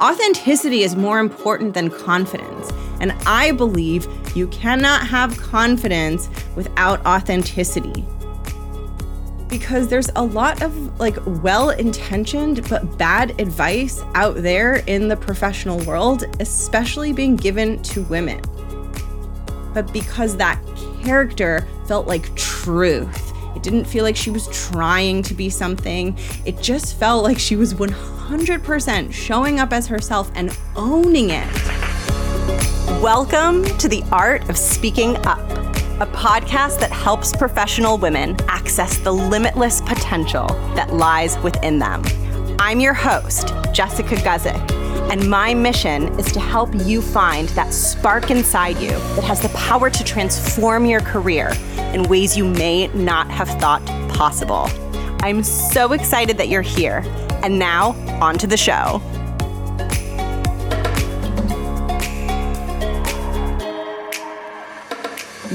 Authenticity is more important than confidence. And I believe you cannot have confidence without authenticity. Because there's a lot of like well intentioned but bad advice out there in the professional world, especially being given to women. But because that character felt like truth, it didn't feel like she was trying to be something. It just felt like she was 100% showing up as herself and owning it. Welcome to the Art of Speaking Up, a podcast that helps professional women access the limitless potential that lies within them. I'm your host, Jessica Guzik, and my mission is to help you find that spark inside you that has the power to transform your career in ways you may not have thought possible. I'm so excited that you're here. And now, on to the show.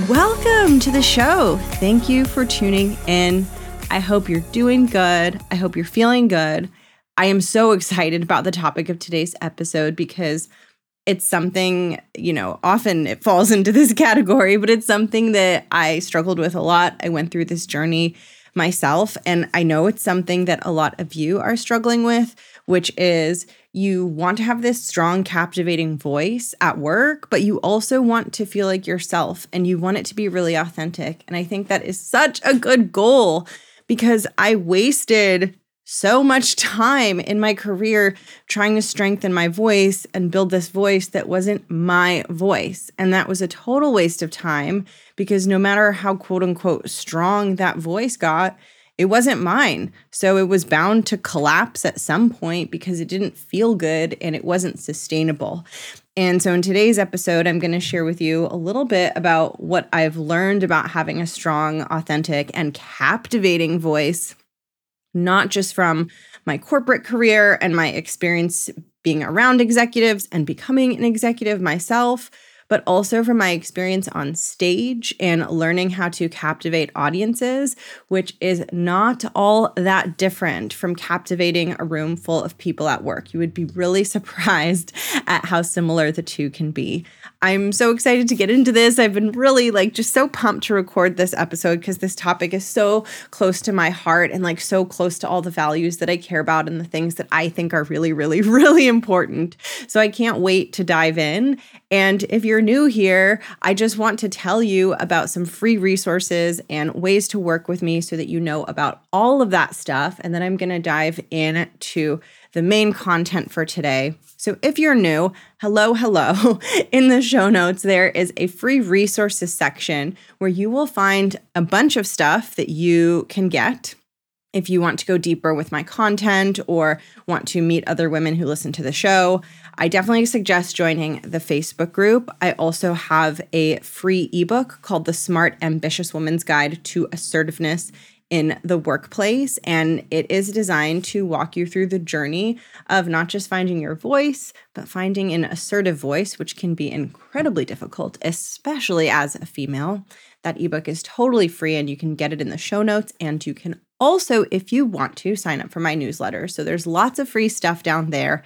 Welcome to the show. Thank you for tuning in. I hope you're doing good. I hope you're feeling good. I am so excited about the topic of today's episode because it's something, you know, often it falls into this category, but it's something that I struggled with a lot. I went through this journey myself, and I know it's something that a lot of you are struggling with, which is you want to have this strong, captivating voice at work, but you also want to feel like yourself and you want it to be really authentic. And I think that is such a good goal because I wasted so much time in my career trying to strengthen my voice and build this voice that wasn't my voice. And that was a total waste of time because no matter how quote unquote strong that voice got, it wasn't mine. So it was bound to collapse at some point because it didn't feel good and it wasn't sustainable. And so in today's episode, I'm going to share with you a little bit about what I've learned about having a strong, authentic, and captivating voice not just from my corporate career and my experience being around executives and becoming an executive myself, but also from my experience on stage and learning how to captivate audiences, which is not all that different from captivating a room full of people at work. You would be really surprised at how similar the two can be. I'm so excited to get into this. I've been really like just so pumped to record this episode because this topic is so close to my heart and like so close to all the values that I care about and the things that I think are really, really, really important. So I can't wait to dive in. And if you're new here, I just want to tell you about some free resources and ways to work with me so that you know about all of that stuff. And then I'm going to dive into the main content for today. So if you're new, hello, hello. In the show notes, there is a free resources section where you will find a bunch of stuff that you can get if you want to go deeper with my content or want to meet other women who listen to the show, I definitely suggest joining the Facebook group. I also have a free ebook called The Smart Ambitious Woman's Guide to Assertiveness in the workplace. And it is designed to walk you through the journey of not just finding your voice, but finding an assertive voice, which can be incredibly difficult, especially as a female. That ebook is totally free and you can get it in the show notes. And you can also, if you want to, sign up for my newsletter. So there's lots of free stuff down there.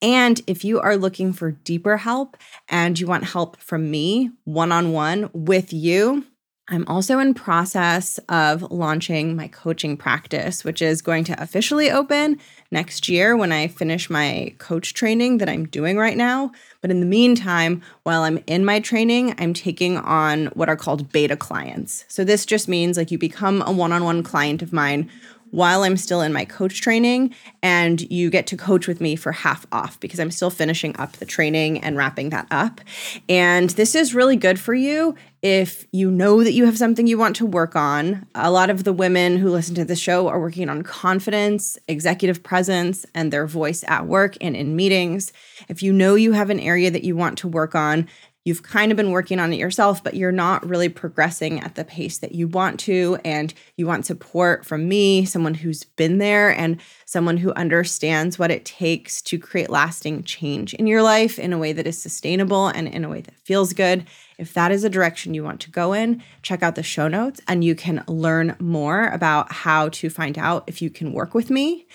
And if you are looking for deeper help and you want help from me one on one with you, I'm also in process of launching my coaching practice, which is going to officially open next year when I finish my coach training that I'm doing right now. But in the meantime, while I'm in my training, I'm taking on what are called beta clients. So this just means like you become a one-on-one client of mine while I'm still in my coach training, and you get to coach with me for half off because I'm still finishing up the training and wrapping that up. And this is really good for you if you know that you have something you want to work on. A lot of the women who listen to the show are working on confidence, executive presence, and their voice at work and in meetings. If you know you have an area that you want to work on, you've kind of been working on it yourself, but you're not really progressing at the pace that you want to. And you want support from me, someone who's been there and someone who understands what it takes to create lasting change in your life in a way that is sustainable and in a way that feels good. If that is a direction you want to go in, check out the show notes and you can learn more about how to find out if you can work with me.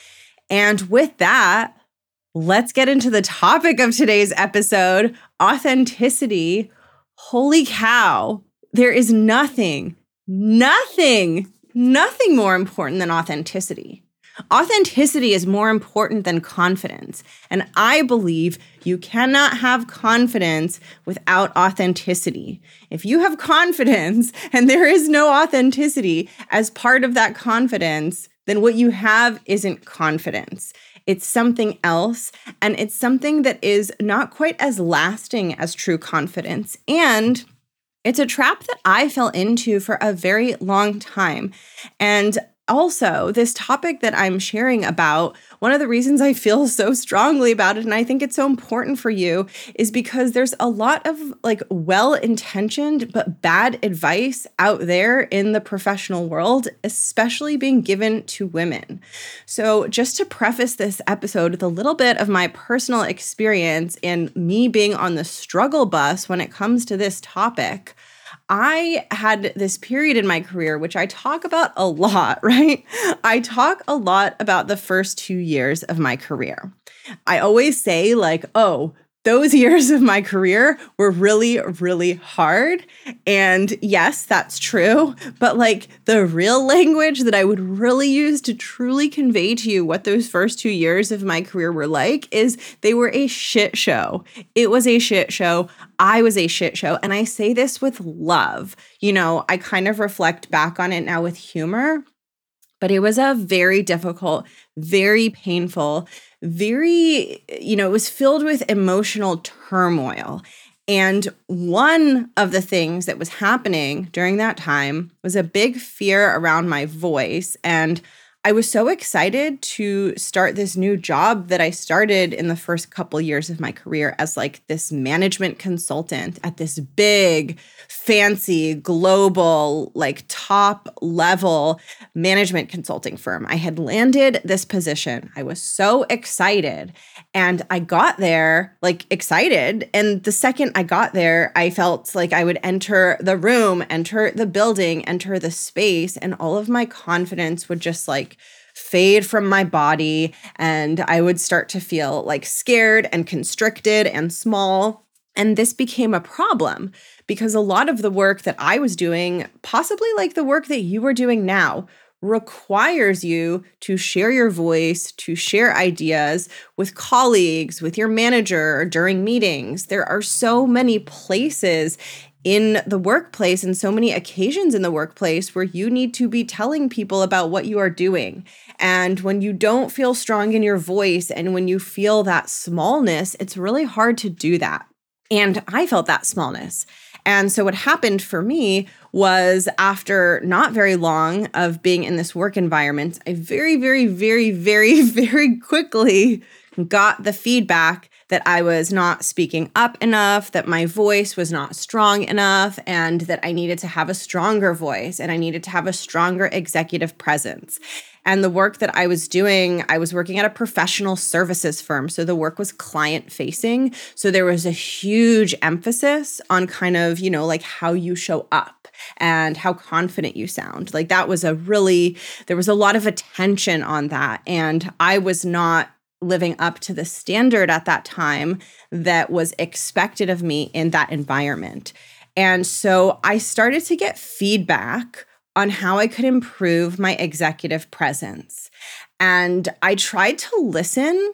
And with that, let's get into the topic of today's episode authenticity. Holy cow, there is nothing, nothing, nothing more important than authenticity. Authenticity is more important than confidence. And I believe you cannot have confidence without authenticity. If you have confidence and there is no authenticity as part of that confidence, then what you have isn't confidence. It's something else, and it's something that is not quite as lasting as true confidence. And it's a trap that I fell into for a very long time. And also, this topic that I'm sharing about, one of the reasons I feel so strongly about it, and I think it's so important for you, is because there's a lot of like well intentioned but bad advice out there in the professional world, especially being given to women. So, just to preface this episode with a little bit of my personal experience and me being on the struggle bus when it comes to this topic. I had this period in my career, which I talk about a lot, right? I talk a lot about the first two years of my career. I always say, like, oh, those years of my career were really, really hard. And yes, that's true. But like the real language that I would really use to truly convey to you what those first two years of my career were like is they were a shit show. It was a shit show. I was a shit show. And I say this with love. You know, I kind of reflect back on it now with humor. But it was a very difficult, very painful, very, you know, it was filled with emotional turmoil. And one of the things that was happening during that time was a big fear around my voice. And I was so excited to start this new job that I started in the first couple years of my career as like this management consultant at this big, fancy, global, like top level management consulting firm. I had landed this position. I was so excited. And I got there like excited. And the second I got there, I felt like I would enter the room, enter the building, enter the space, and all of my confidence would just like fade from my body. And I would start to feel like scared and constricted and small. And this became a problem because a lot of the work that I was doing, possibly like the work that you are doing now, requires you to share your voice, to share ideas with colleagues, with your manager during meetings. There are so many places in the workplace and so many occasions in the workplace where you need to be telling people about what you are doing. And when you don't feel strong in your voice and when you feel that smallness, it's really hard to do that. And I felt that smallness. And so, what happened for me was after not very long of being in this work environment, I very, very, very, very, very quickly got the feedback that I was not speaking up enough, that my voice was not strong enough, and that I needed to have a stronger voice and I needed to have a stronger executive presence. And the work that I was doing, I was working at a professional services firm. So the work was client facing. So there was a huge emphasis on kind of, you know, like how you show up and how confident you sound. Like that was a really, there was a lot of attention on that. And I was not living up to the standard at that time that was expected of me in that environment. And so I started to get feedback on how I could improve my executive presence. And I tried to listen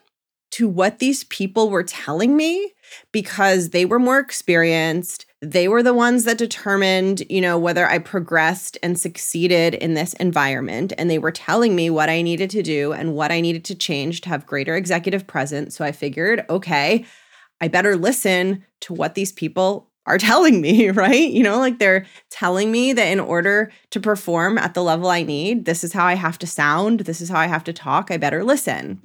to what these people were telling me because they were more experienced. They were the ones that determined, you know, whether I progressed and succeeded in this environment. And they were telling me what I needed to do and what I needed to change to have greater executive presence. So I figured, okay, I better listen to what these people are telling me, right? You know, like they're telling me that in order to perform at the level I need, this is how I have to sound, this is how I have to talk, I better listen.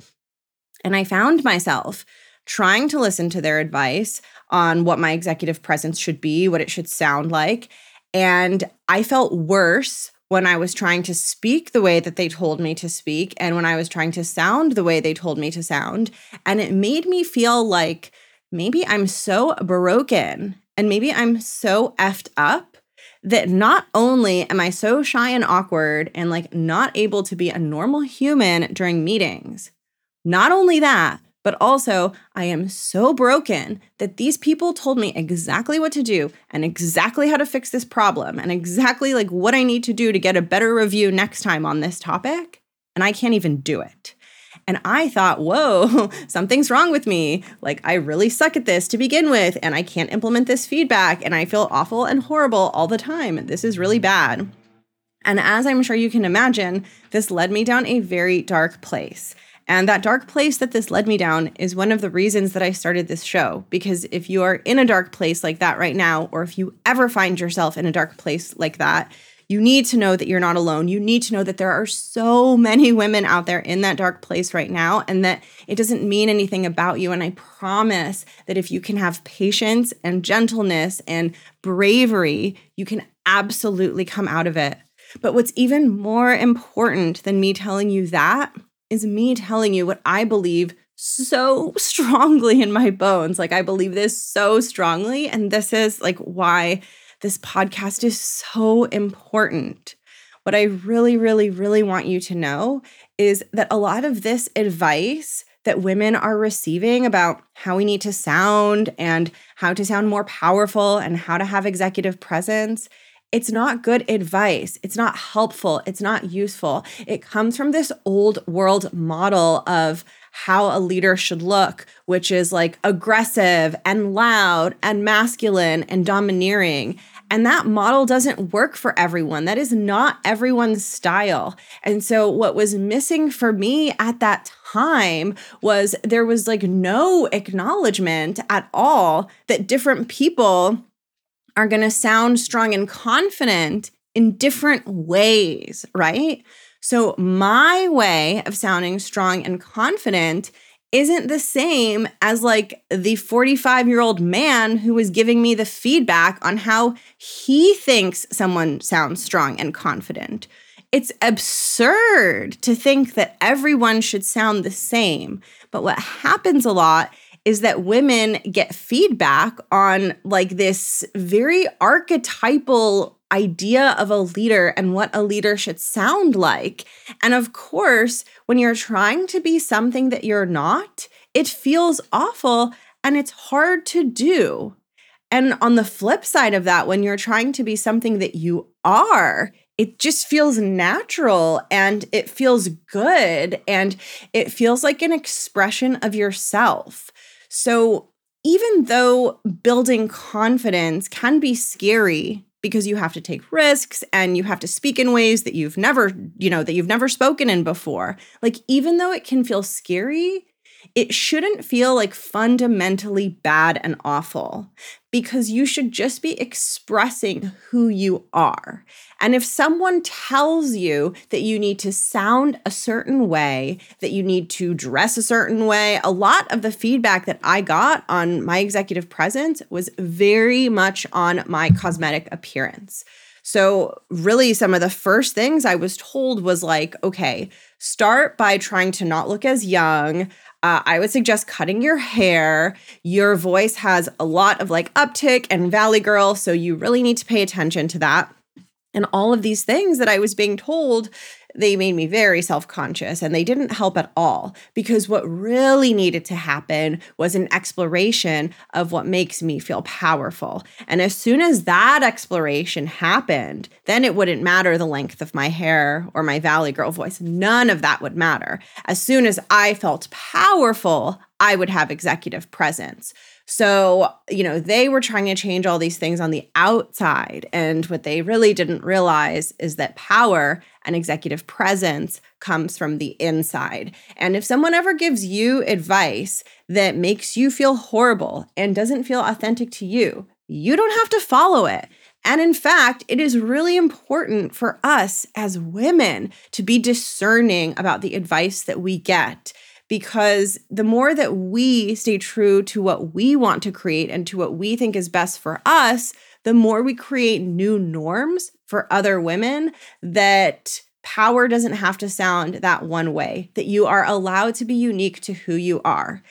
And I found myself trying to listen to their advice on what my executive presence should be, what it should sound like. And I felt worse when I was trying to speak the way that they told me to speak and when I was trying to sound the way they told me to sound. And it made me feel like maybe I'm so broken and maybe I'm so effed up that not only am I so shy and awkward and like not able to be a normal human during meetings, not only that, But also, I am so broken that these people told me exactly what to do and exactly how to fix this problem and exactly like what I need to do to get a better review next time on this topic. And I can't even do it. And I thought, whoa, something's wrong with me. Like, I really suck at this to begin with, and I can't implement this feedback, and I feel awful and horrible all the time. This is really bad. And as I'm sure you can imagine, this led me down a very dark place. And that dark place that this led me down is one of the reasons that I started this show. Because if you are in a dark place like that right now, or if you ever find yourself in a dark place like that, you need to know that you're not alone. You need to know that there are so many women out there in that dark place right now, and that it doesn't mean anything about you. And I promise that if you can have patience and gentleness and bravery, you can absolutely come out of it. But what's even more important than me telling you that is me telling you what I believe so strongly in my bones. Like, I believe this so strongly. And this is like why this podcast is so important. What I really, really, really want you to know is that a lot of this advice that women are receiving about how we need to sound and how to sound more powerful and how to have executive presence it's not good advice. It's not helpful. It's not useful. It comes from this old world model of how a leader should look, which is like aggressive and loud and masculine and domineering. And that model doesn't work for everyone. That is not everyone's style. And so, what was missing for me at that time was there was like no acknowledgement at all that different people are going to sound strong and confident in different ways, right? So, my way of sounding strong and confident isn't the same as like the 45 year old man who was giving me the feedback on how he thinks someone sounds strong and confident. It's absurd to think that everyone should sound the same. But what happens a lot is that women get feedback on like this very archetypal idea of a leader and what a leader should sound like. And of course, when you're trying to be something that you're not, it feels awful and it's hard to do. And on the flip side of that, when you're trying to be something that you are, it just feels natural and it feels good and it feels like an expression of yourself. So, even though building confidence can be scary because you have to take risks and you have to speak in ways that you've never, you know, that you've never spoken in before. Like even though it can feel scary, it shouldn't feel like fundamentally bad and awful because you should just be expressing who you are. And if someone tells you that you need to sound a certain way, that you need to dress a certain way, a lot of the feedback that I got on my executive presence was very much on my cosmetic appearance. So, really, some of the first things I was told was like, okay, start by trying to not look as young. Uh, I would suggest cutting your hair. Your voice has a lot of like uptick and valley girl, so you really need to pay attention to that. And all of these things that I was being told they made me very self conscious and they didn't help at all because what really needed to happen was an exploration of what makes me feel powerful. And as soon as that exploration happened, then it wouldn't matter the length of my hair or my Valley Girl voice. None of that would matter. As soon as I felt powerful, I would have executive presence. So, you know, they were trying to change all these things on the outside. And what they really didn't realize is that power and executive presence comes from the inside. And if someone ever gives you advice that makes you feel horrible and doesn't feel authentic to you, you don't have to follow it. And in fact, it is really important for us as women to be discerning about the advice that we get because the more that we stay true to what we want to create and to what we think is best for us, the more we create new norms for other women that power doesn't have to sound that one way, that you are allowed to be unique to who you are.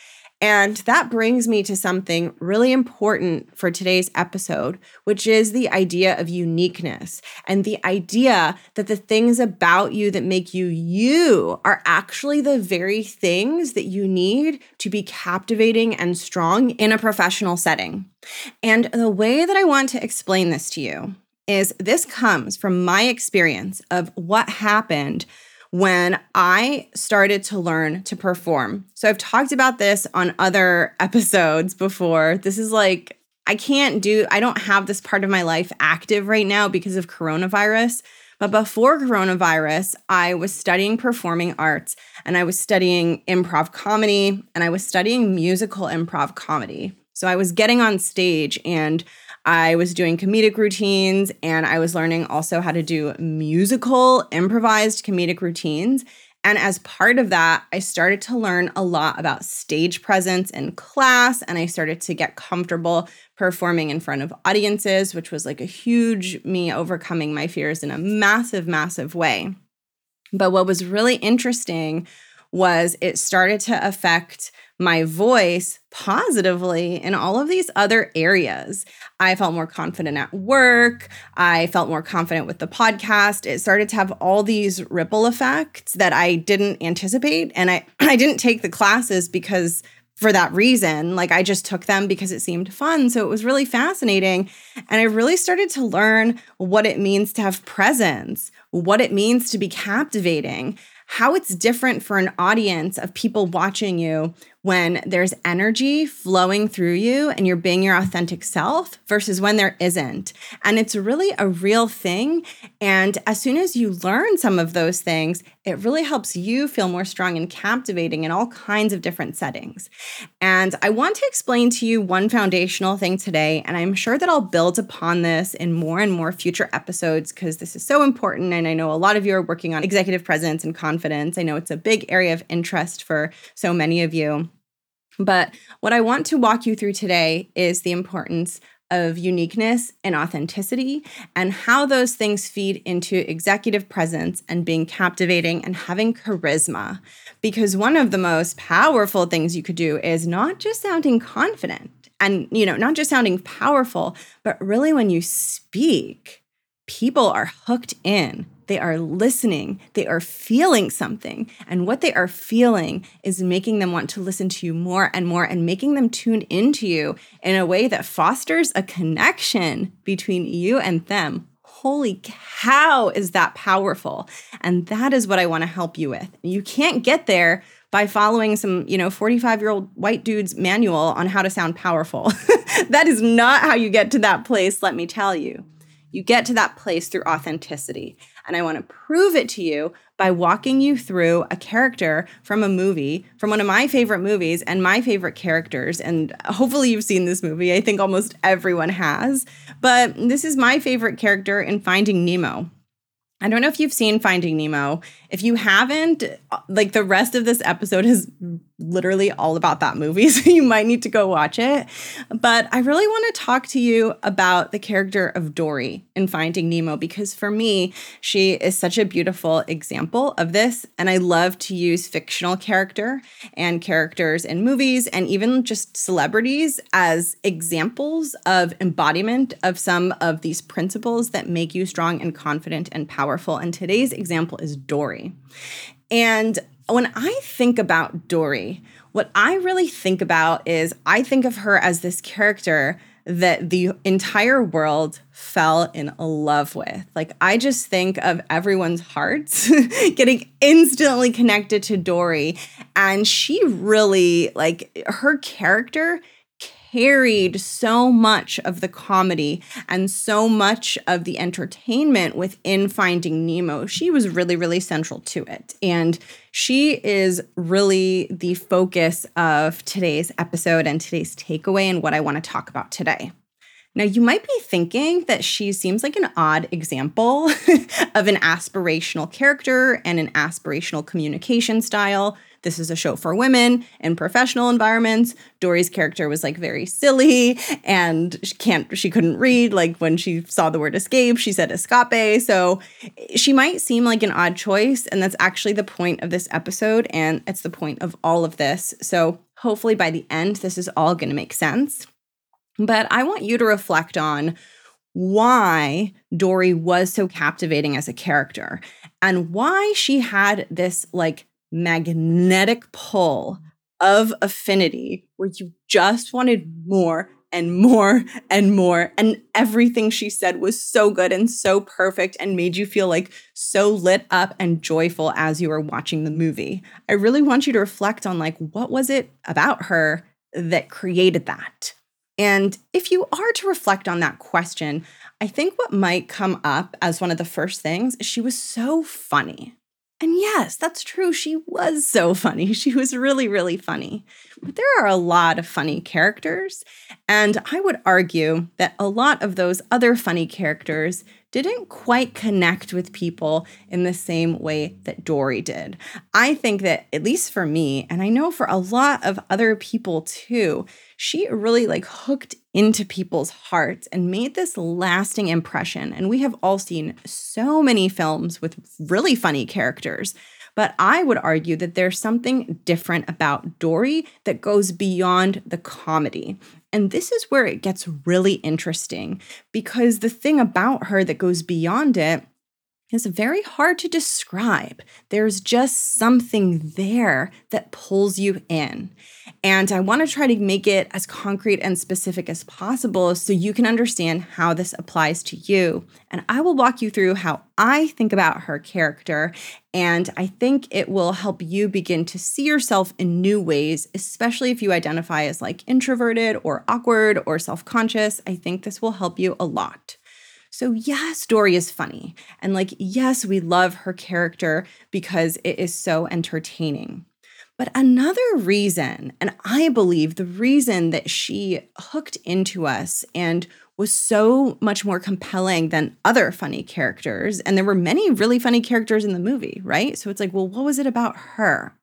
And that brings me to something really important for today's episode, which is the idea of uniqueness and the idea that the things about you that make you you are actually the very things that you need to be captivating and strong in a professional setting. And the way that I want to explain this to you is this comes from my experience of what happened when I started to learn to perform. So I've talked about this on other episodes before. This is like, I can't do, I don't have this part of my life active right now because of coronavirus. But before coronavirus, I was studying performing arts and I was studying improv comedy and I was studying musical improv comedy. So I was getting on stage and I was doing comedic routines and I was learning also how to do musical improvised comedic routines. And as part of that, I started to learn a lot about stage presence in class and I started to get comfortable performing in front of audiences, which was like a huge me overcoming my fears in a massive, massive way. But what was really interesting was it started to affect my voice positively in all of these other areas. I felt more confident at work. I felt more confident with the podcast. It started to have all these ripple effects that I didn't anticipate. And I, I didn't take the classes because for that reason. Like I just took them because it seemed fun. So it was really fascinating. And I really started to learn what it means to have presence, what it means to be captivating, how it's different for an audience of people watching you when there's energy flowing through you and you're being your authentic self versus when there isn't. And it's really a real thing. And as soon as you learn some of those things, it really helps you feel more strong and captivating in all kinds of different settings. And I want to explain to you one foundational thing today. And I'm sure that I'll build upon this in more and more future episodes because this is so important. And I know a lot of you are working on executive presence and confidence. I know it's a big area of interest for so many of you. But what I want to walk you through today is the importance of uniqueness and authenticity and how those things feed into executive presence and being captivating and having charisma. Because one of the most powerful things you could do is not just sounding confident and, you know, not just sounding powerful, but really when you speak, people are hooked in they are listening, they are feeling something. And what they are feeling is making them want to listen to you more and more and making them tuned into you in a way that fosters a connection between you and them. Holy cow, is that powerful? And that is what I want to help you with. You can't get there by following some, you know, 45 year old white dude's manual on how to sound powerful. that is not how you get to that place, let me tell you. You get to that place through authenticity. And I want to prove it to you by walking you through a character from a movie, from one of my favorite movies and my favorite characters. And hopefully you've seen this movie. I think almost everyone has. But this is my favorite character in Finding Nemo. I don't know if you've seen Finding Nemo. If you haven't, like the rest of this episode is literally all about that movie, so you might need to go watch it. But I really want to talk to you about the character of Dory in Finding Nemo because for me, she is such a beautiful example of this. And I love to use fictional character and characters in movies and even just celebrities as examples of embodiment of some of these principles that make you strong and confident and powerful. And today's example is Dory. And when I think about Dory, what I really think about is I think of her as this character that the entire world fell in love with. Like, I just think of everyone's hearts getting instantly connected to Dory. And she really, like, her character carried so much of the comedy and so much of the entertainment within Finding Nemo. She was really, really central to it. And she is really the focus of today's episode and today's takeaway and what I want to talk about today. Now, you might be thinking that she seems like an odd example of an aspirational character and an aspirational communication style. This is a show for women in professional environments. Dory's character was like very silly and she can't she couldn't read like when she saw the word escape, she said escape. So she might seem like an odd choice and that's actually the point of this episode and it's the point of all of this. So Hopefully, by the end, this is all going to make sense. But I want you to reflect on why Dory was so captivating as a character and why she had this like magnetic pull of affinity where you just wanted more and more and more. And everything she said was so good and so perfect and made you feel like so lit up and joyful as you were watching the movie. I really want you to reflect on like, what was it about her that created that? And if you are to reflect on that question, I think what might come up as one of the first things is she was so funny. And yes, that's true. She was so funny. She was really, really funny. But there are a lot of funny characters. And I would argue that a lot of those other funny characters didn't quite connect with people in the same way that Dory did. I think that, at least for me, and I know for a lot of other people too, she really like hooked into people's hearts and made this lasting impression. And we have all seen so many films with really funny characters. But I would argue that there's something different about Dory that goes beyond the comedy. And this is where it gets really interesting because the thing about her that goes beyond it is very hard to describe. There's just something there that pulls you in. And I want to try to make it as concrete and specific as possible so you can understand how this applies to you. And I will walk you through how I think about her character. And I think it will help you begin to see yourself in new ways, especially if you identify as like introverted or awkward or self conscious. I think this will help you a lot. So, yes, Dory is funny. And like, yes, we love her character because it is so entertaining. But another reason, and I believe the reason that she hooked into us and was so much more compelling than other funny characters, and there were many really funny characters in the movie, right? So it's like, well, what was it about her?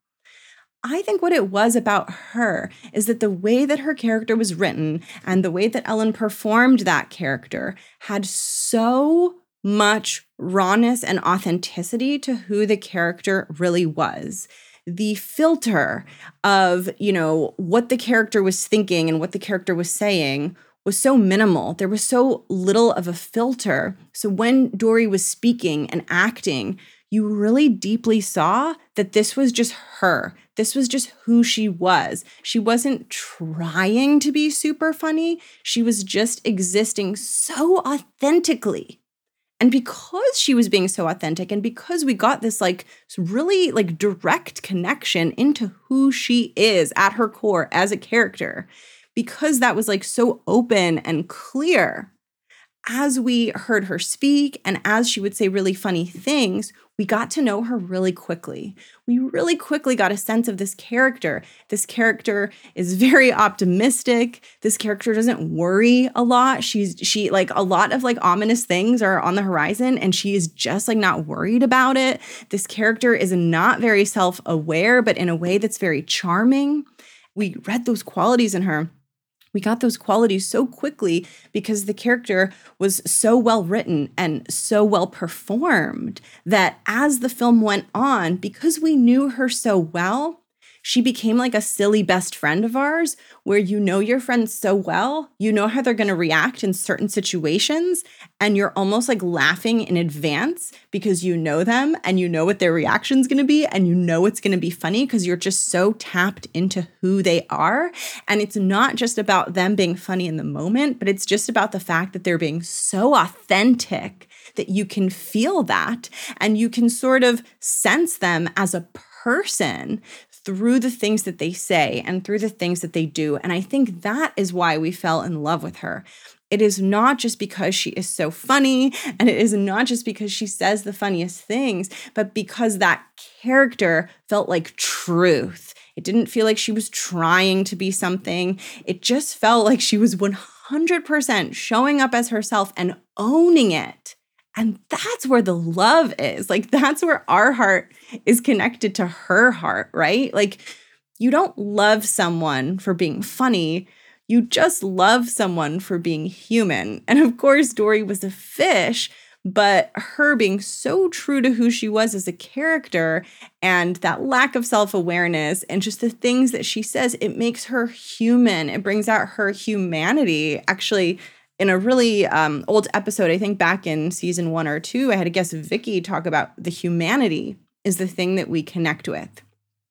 I think what it was about her is that the way that her character was written and the way that Ellen performed that character had so much rawness and authenticity to who the character really was. The filter of, you know, what the character was thinking and what the character was saying was so minimal. There was so little of a filter. So when Dory was speaking and acting, you really deeply saw that this was just her. This was just who she was. She wasn't trying to be super funny, she was just existing so authentically. And because she was being so authentic and because we got this like really like direct connection into who she is at her core as a character, because that was like so open and clear, as we heard her speak and as she would say really funny things, we got to know her really quickly. We really quickly got a sense of this character. This character is very optimistic. This character doesn't worry a lot. She's she like a lot of like ominous things are on the horizon and she is just like not worried about it. This character is not very self-aware but in a way that's very charming. We read those qualities in her we got those qualities so quickly because the character was so well written and so well performed that as the film went on, because we knew her so well, she became like a silly best friend of ours where you know your friends so well, you know how they're going to react in certain situations, and you're almost like laughing in advance because you know them and you know what their reaction's going to be, and you know it's going to be funny because you're just so tapped into who they are. And it's not just about them being funny in the moment, but it's just about the fact that they're being so authentic that you can feel that and you can sort of sense them as a person through the things that they say and through the things that they do. And I think that is why we fell in love with her. It is not just because she is so funny, and it is not just because she says the funniest things, but because that character felt like truth. It didn't feel like she was trying to be something. It just felt like she was 100% showing up as herself and owning it. And that's where the love is. Like, that's where our heart is connected to her heart, right? Like, you don't love someone for being funny. You just love someone for being human. And of course, Dory was a fish, but her being so true to who she was as a character and that lack of self awareness and just the things that she says, it makes her human. It brings out her humanity. Actually, in a really um, old episode, I think back in season one or two, I had a guest Vicky talk about the humanity is the thing that we connect with.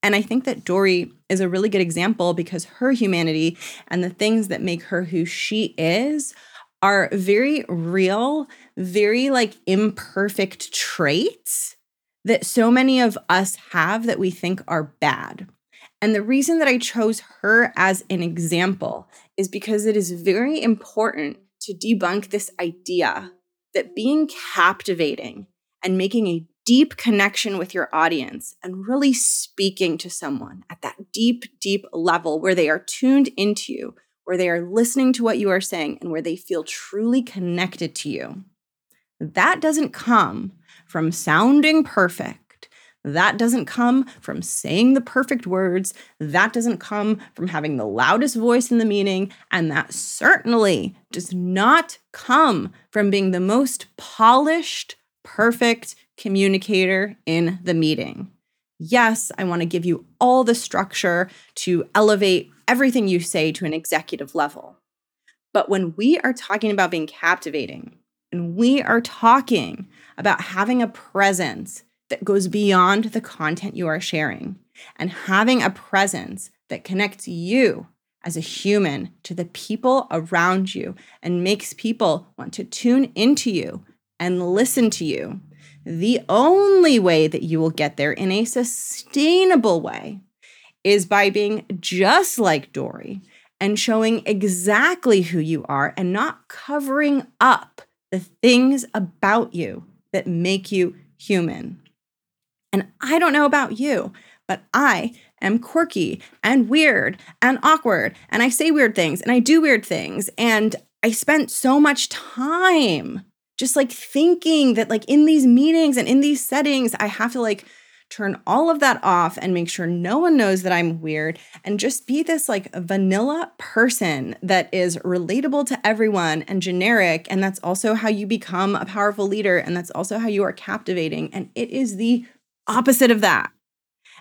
And I think that Dory is a really good example because her humanity and the things that make her who she is are very real, very like imperfect traits that so many of us have that we think are bad. And the reason that I chose her as an example is because it is very important to debunk this idea that being captivating and making a deep connection with your audience and really speaking to someone at that deep, deep level where they are tuned into you, where they are listening to what you are saying, and where they feel truly connected to you. That doesn't come from sounding perfect. That doesn't come from saying the perfect words. That doesn't come from having the loudest voice in the meeting. And that certainly does not come from being the most polished, perfect communicator in the meeting. Yes, I want to give you all the structure to elevate everything you say to an executive level. But when we are talking about being captivating, and we are talking about having a presence that goes beyond the content you are sharing and having a presence that connects you as a human to the people around you and makes people want to tune into you and listen to you. The only way that you will get there in a sustainable way is by being just like Dory and showing exactly who you are and not covering up the things about you that make you human. And I don't know about you, but I am quirky and weird and awkward. And I say weird things and I do weird things. And I spent so much time just like thinking that, like, in these meetings and in these settings, I have to like turn all of that off and make sure no one knows that I'm weird and just be this like vanilla person that is relatable to everyone and generic. And that's also how you become a powerful leader. And that's also how you are captivating. And it is the opposite of that.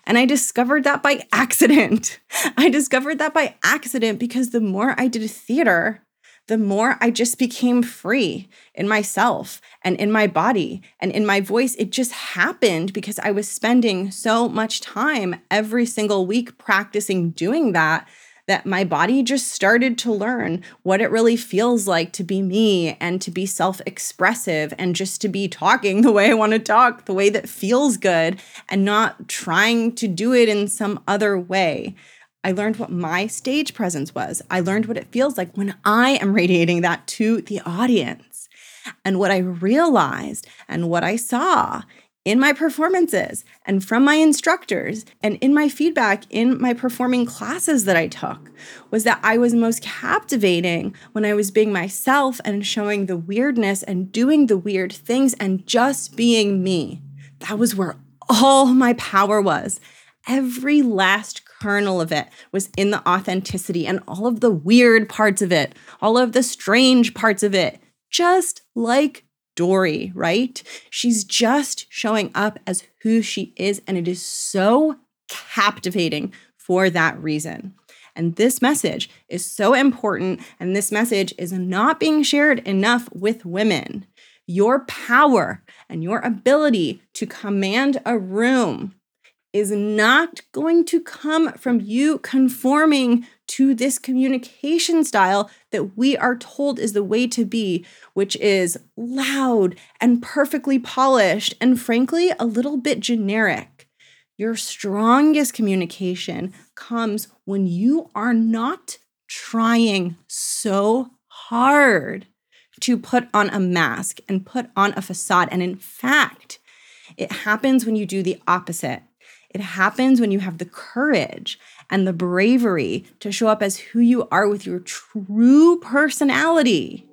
And I discovered that by accident. I discovered that by accident because the more I did theater, the more I just became free in myself and in my body and in my voice. It just happened because I was spending so much time every single week practicing doing that that my body just started to learn what it really feels like to be me and to be self expressive and just to be talking the way I want to talk, the way that feels good, and not trying to do it in some other way. I learned what my stage presence was. I learned what it feels like when I am radiating that to the audience. And what I realized and what I saw in my performances and from my instructors and in my feedback in my performing classes that I took was that I was most captivating when I was being myself and showing the weirdness and doing the weird things and just being me. That was where all my power was. Every last kernel of it was in the authenticity and all of the weird parts of it, all of the strange parts of it, just like Dory, right? She's just showing up as who she is, and it is so captivating for that reason. And this message is so important, and this message is not being shared enough with women. Your power and your ability to command a room is not going to come from you conforming to this communication style that we are told is the way to be, which is loud and perfectly polished and frankly a little bit generic. Your strongest communication comes when you are not trying so hard to put on a mask and put on a facade. And in fact, it happens when you do the opposite. It happens when you have the courage and the bravery to show up as who you are with your true personality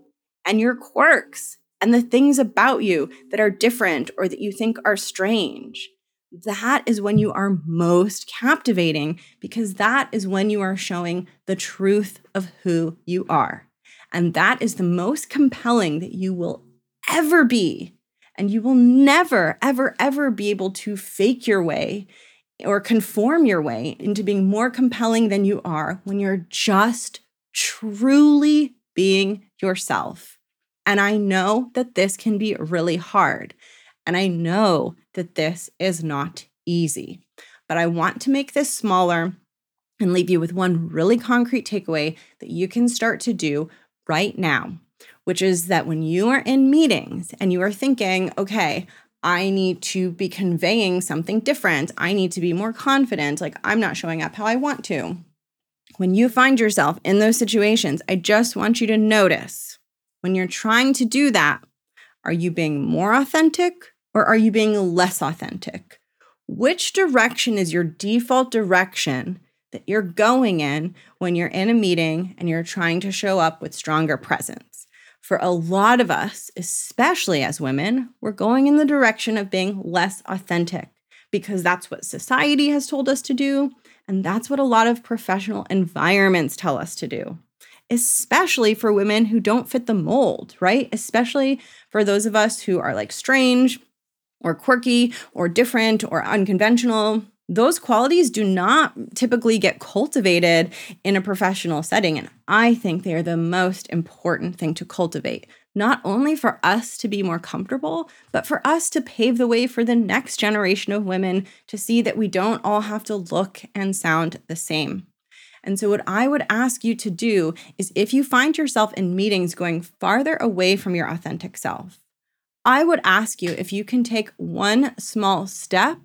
and your quirks and the things about you that are different or that you think are strange. That is when you are most captivating because that is when you are showing the truth of who you are. And that is the most compelling that you will ever be And you will never, ever, ever be able to fake your way or conform your way into being more compelling than you are when you're just truly being yourself. And I know that this can be really hard. And I know that this is not easy. But I want to make this smaller and leave you with one really concrete takeaway that you can start to do right now, which is that when you are in meetings and you are thinking, okay, I need to be conveying something different, I need to be more confident, like I'm not showing up how I want to. When you find yourself in those situations, I just want you to notice when you're trying to do that, are you being more authentic or are you being less authentic? Which direction is your default direction that you're going in when you're in a meeting and you're trying to show up with stronger presence? For a lot of us, especially as women, we're going in the direction of being less authentic because that's what society has told us to do. And that's what a lot of professional environments tell us to do, especially for women who don't fit the mold, right? Especially for those of us who are like strange or quirky or different or unconventional. Those qualities do not typically get cultivated in a professional setting. And I think they are the most important thing to cultivate, not only for us to be more comfortable, but for us to pave the way for the next generation of women to see that we don't all have to look and sound the same. And so, what I would ask you to do is if you find yourself in meetings going farther away from your authentic self, I would ask you if you can take one small step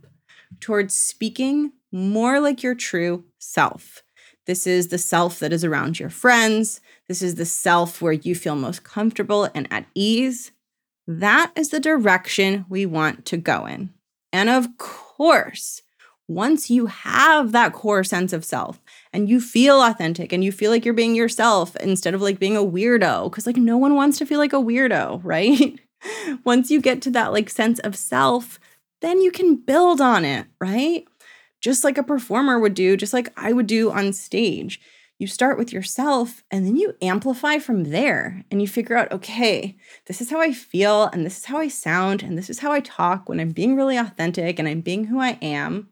towards speaking more like your true self. This is the self that is around your friends. This is the self where you feel most comfortable and at ease. That is the direction we want to go in. And of course, once you have that core sense of self and you feel authentic and you feel like you're being yourself instead of like being a weirdo, because like no one wants to feel like a weirdo, right? once you get to that like sense of self, then you can build on it, right? Just like a performer would do, just like I would do on stage. You start with yourself and then you amplify from there and you figure out, okay, this is how I feel and this is how I sound and this is how I talk when I'm being really authentic and I'm being who I am.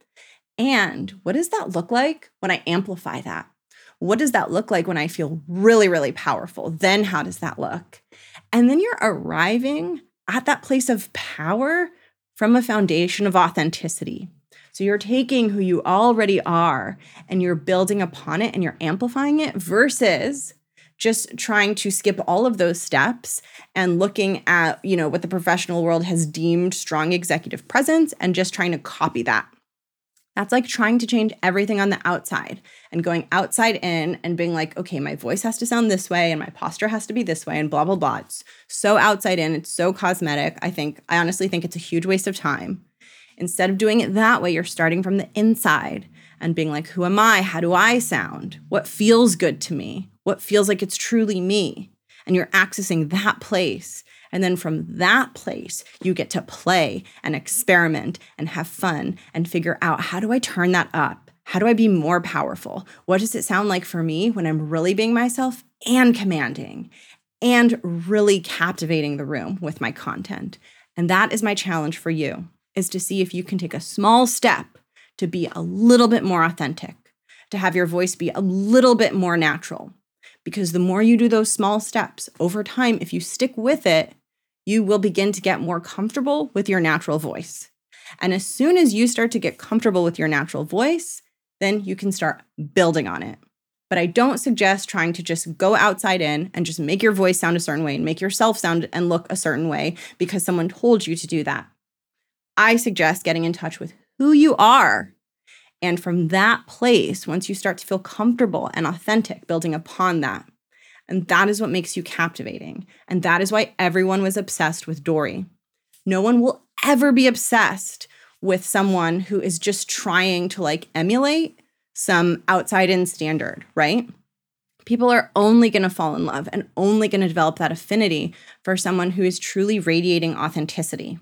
And what does that look like when I amplify that? What does that look like when I feel really, really powerful? Then how does that look? And then you're arriving at that place of power from a foundation of authenticity. So you're taking who you already are and you're building upon it and you're amplifying it versus just trying to skip all of those steps and looking at, you know, what the professional world has deemed strong executive presence and just trying to copy that. That's like trying to change everything on the outside and going outside in and being like, okay, my voice has to sound this way and my posture has to be this way and blah, blah, blah. It's so outside in, it's so cosmetic. I think, I honestly think it's a huge waste of time. Instead of doing it that way, you're starting from the inside and being like, who am I? How do I sound? What feels good to me? What feels like it's truly me? And you're accessing that place and then from that place, you get to play and experiment and have fun and figure out how do I turn that up? How do I be more powerful? What does it sound like for me when I'm really being myself and commanding and really captivating the room with my content? And that is my challenge for you is to see if you can take a small step to be a little bit more authentic, to have your voice be a little bit more natural. Because the more you do those small steps over time, if you stick with it, you will begin to get more comfortable with your natural voice. And as soon as you start to get comfortable with your natural voice, then you can start building on it. But I don't suggest trying to just go outside in and just make your voice sound a certain way and make yourself sound and look a certain way because someone told you to do that. I suggest getting in touch with who you are. And from that place, once you start to feel comfortable and authentic, building upon that, and that is what makes you captivating. And that is why everyone was obsessed with Dory. No one will ever be obsessed with someone who is just trying to like emulate some outside in standard, right? People are only going to fall in love and only going to develop that affinity for someone who is truly radiating authenticity.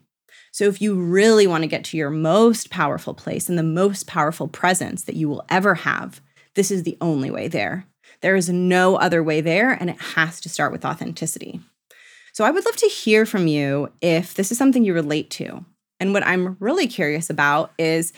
So, if you really want to get to your most powerful place and the most powerful presence that you will ever have, this is the only way there. There is no other way there, and it has to start with authenticity. So I would love to hear from you if this is something you relate to. And what I'm really curious about is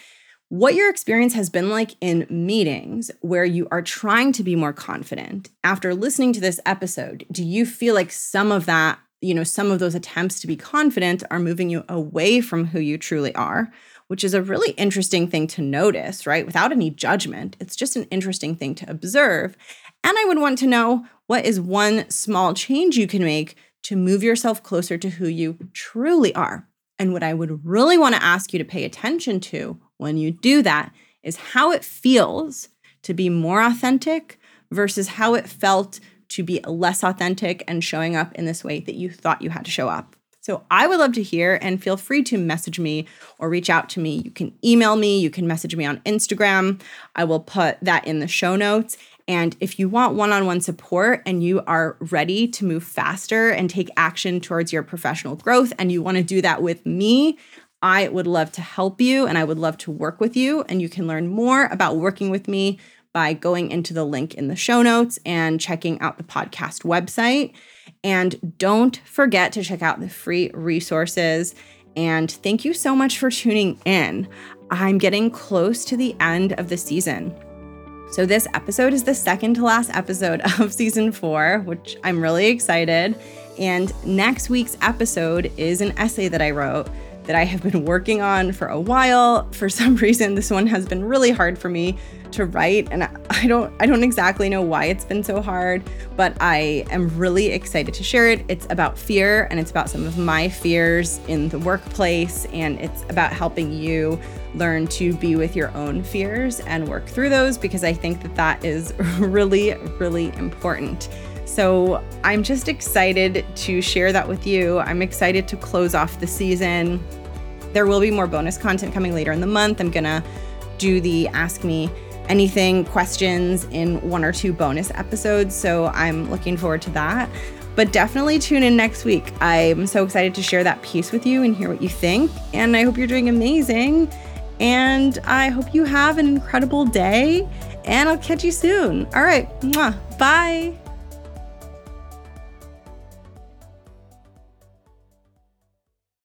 what your experience has been like in meetings where you are trying to be more confident. After listening to this episode, do you feel like some of that, you know, some of those attempts to be confident are moving you away from who you truly are? Which is a really interesting thing to notice, right? Without any judgment. It's just an interesting thing to observe. And I would want to know what is one small change you can make to move yourself closer to who you truly are. And what I would really want to ask you to pay attention to when you do that is how it feels to be more authentic versus how it felt to be less authentic and showing up in this way that you thought you had to show up. So I would love to hear and feel free to message me or reach out to me. You can email me, you can message me on Instagram. I will put that in the show notes. And if you want one on one support and you are ready to move faster and take action towards your professional growth, and you want to do that with me, I would love to help you and I would love to work with you. And you can learn more about working with me by going into the link in the show notes and checking out the podcast website. And don't forget to check out the free resources. And thank you so much for tuning in. I'm getting close to the end of the season. So, this episode is the second to last episode of season four, which I'm really excited. And next week's episode is an essay that I wrote that I have been working on for a while. For some reason, this one has been really hard for me to write and I don't I don't exactly know why it's been so hard, but I am really excited to share it. It's about fear and it's about some of my fears in the workplace and it's about helping you learn to be with your own fears and work through those because I think that that is really really important. So I'm just excited to share that with you. I'm excited to close off the season. There will be more bonus content coming later in the month. I'm going to do the Ask Me Anything questions in one or two bonus episodes. So I'm looking forward to that. But definitely tune in next week. I'm so excited to share that piece with you and hear what you think. And I hope you're doing amazing. And I hope you have an incredible day. And I'll catch you soon. All right. Mwah. Bye.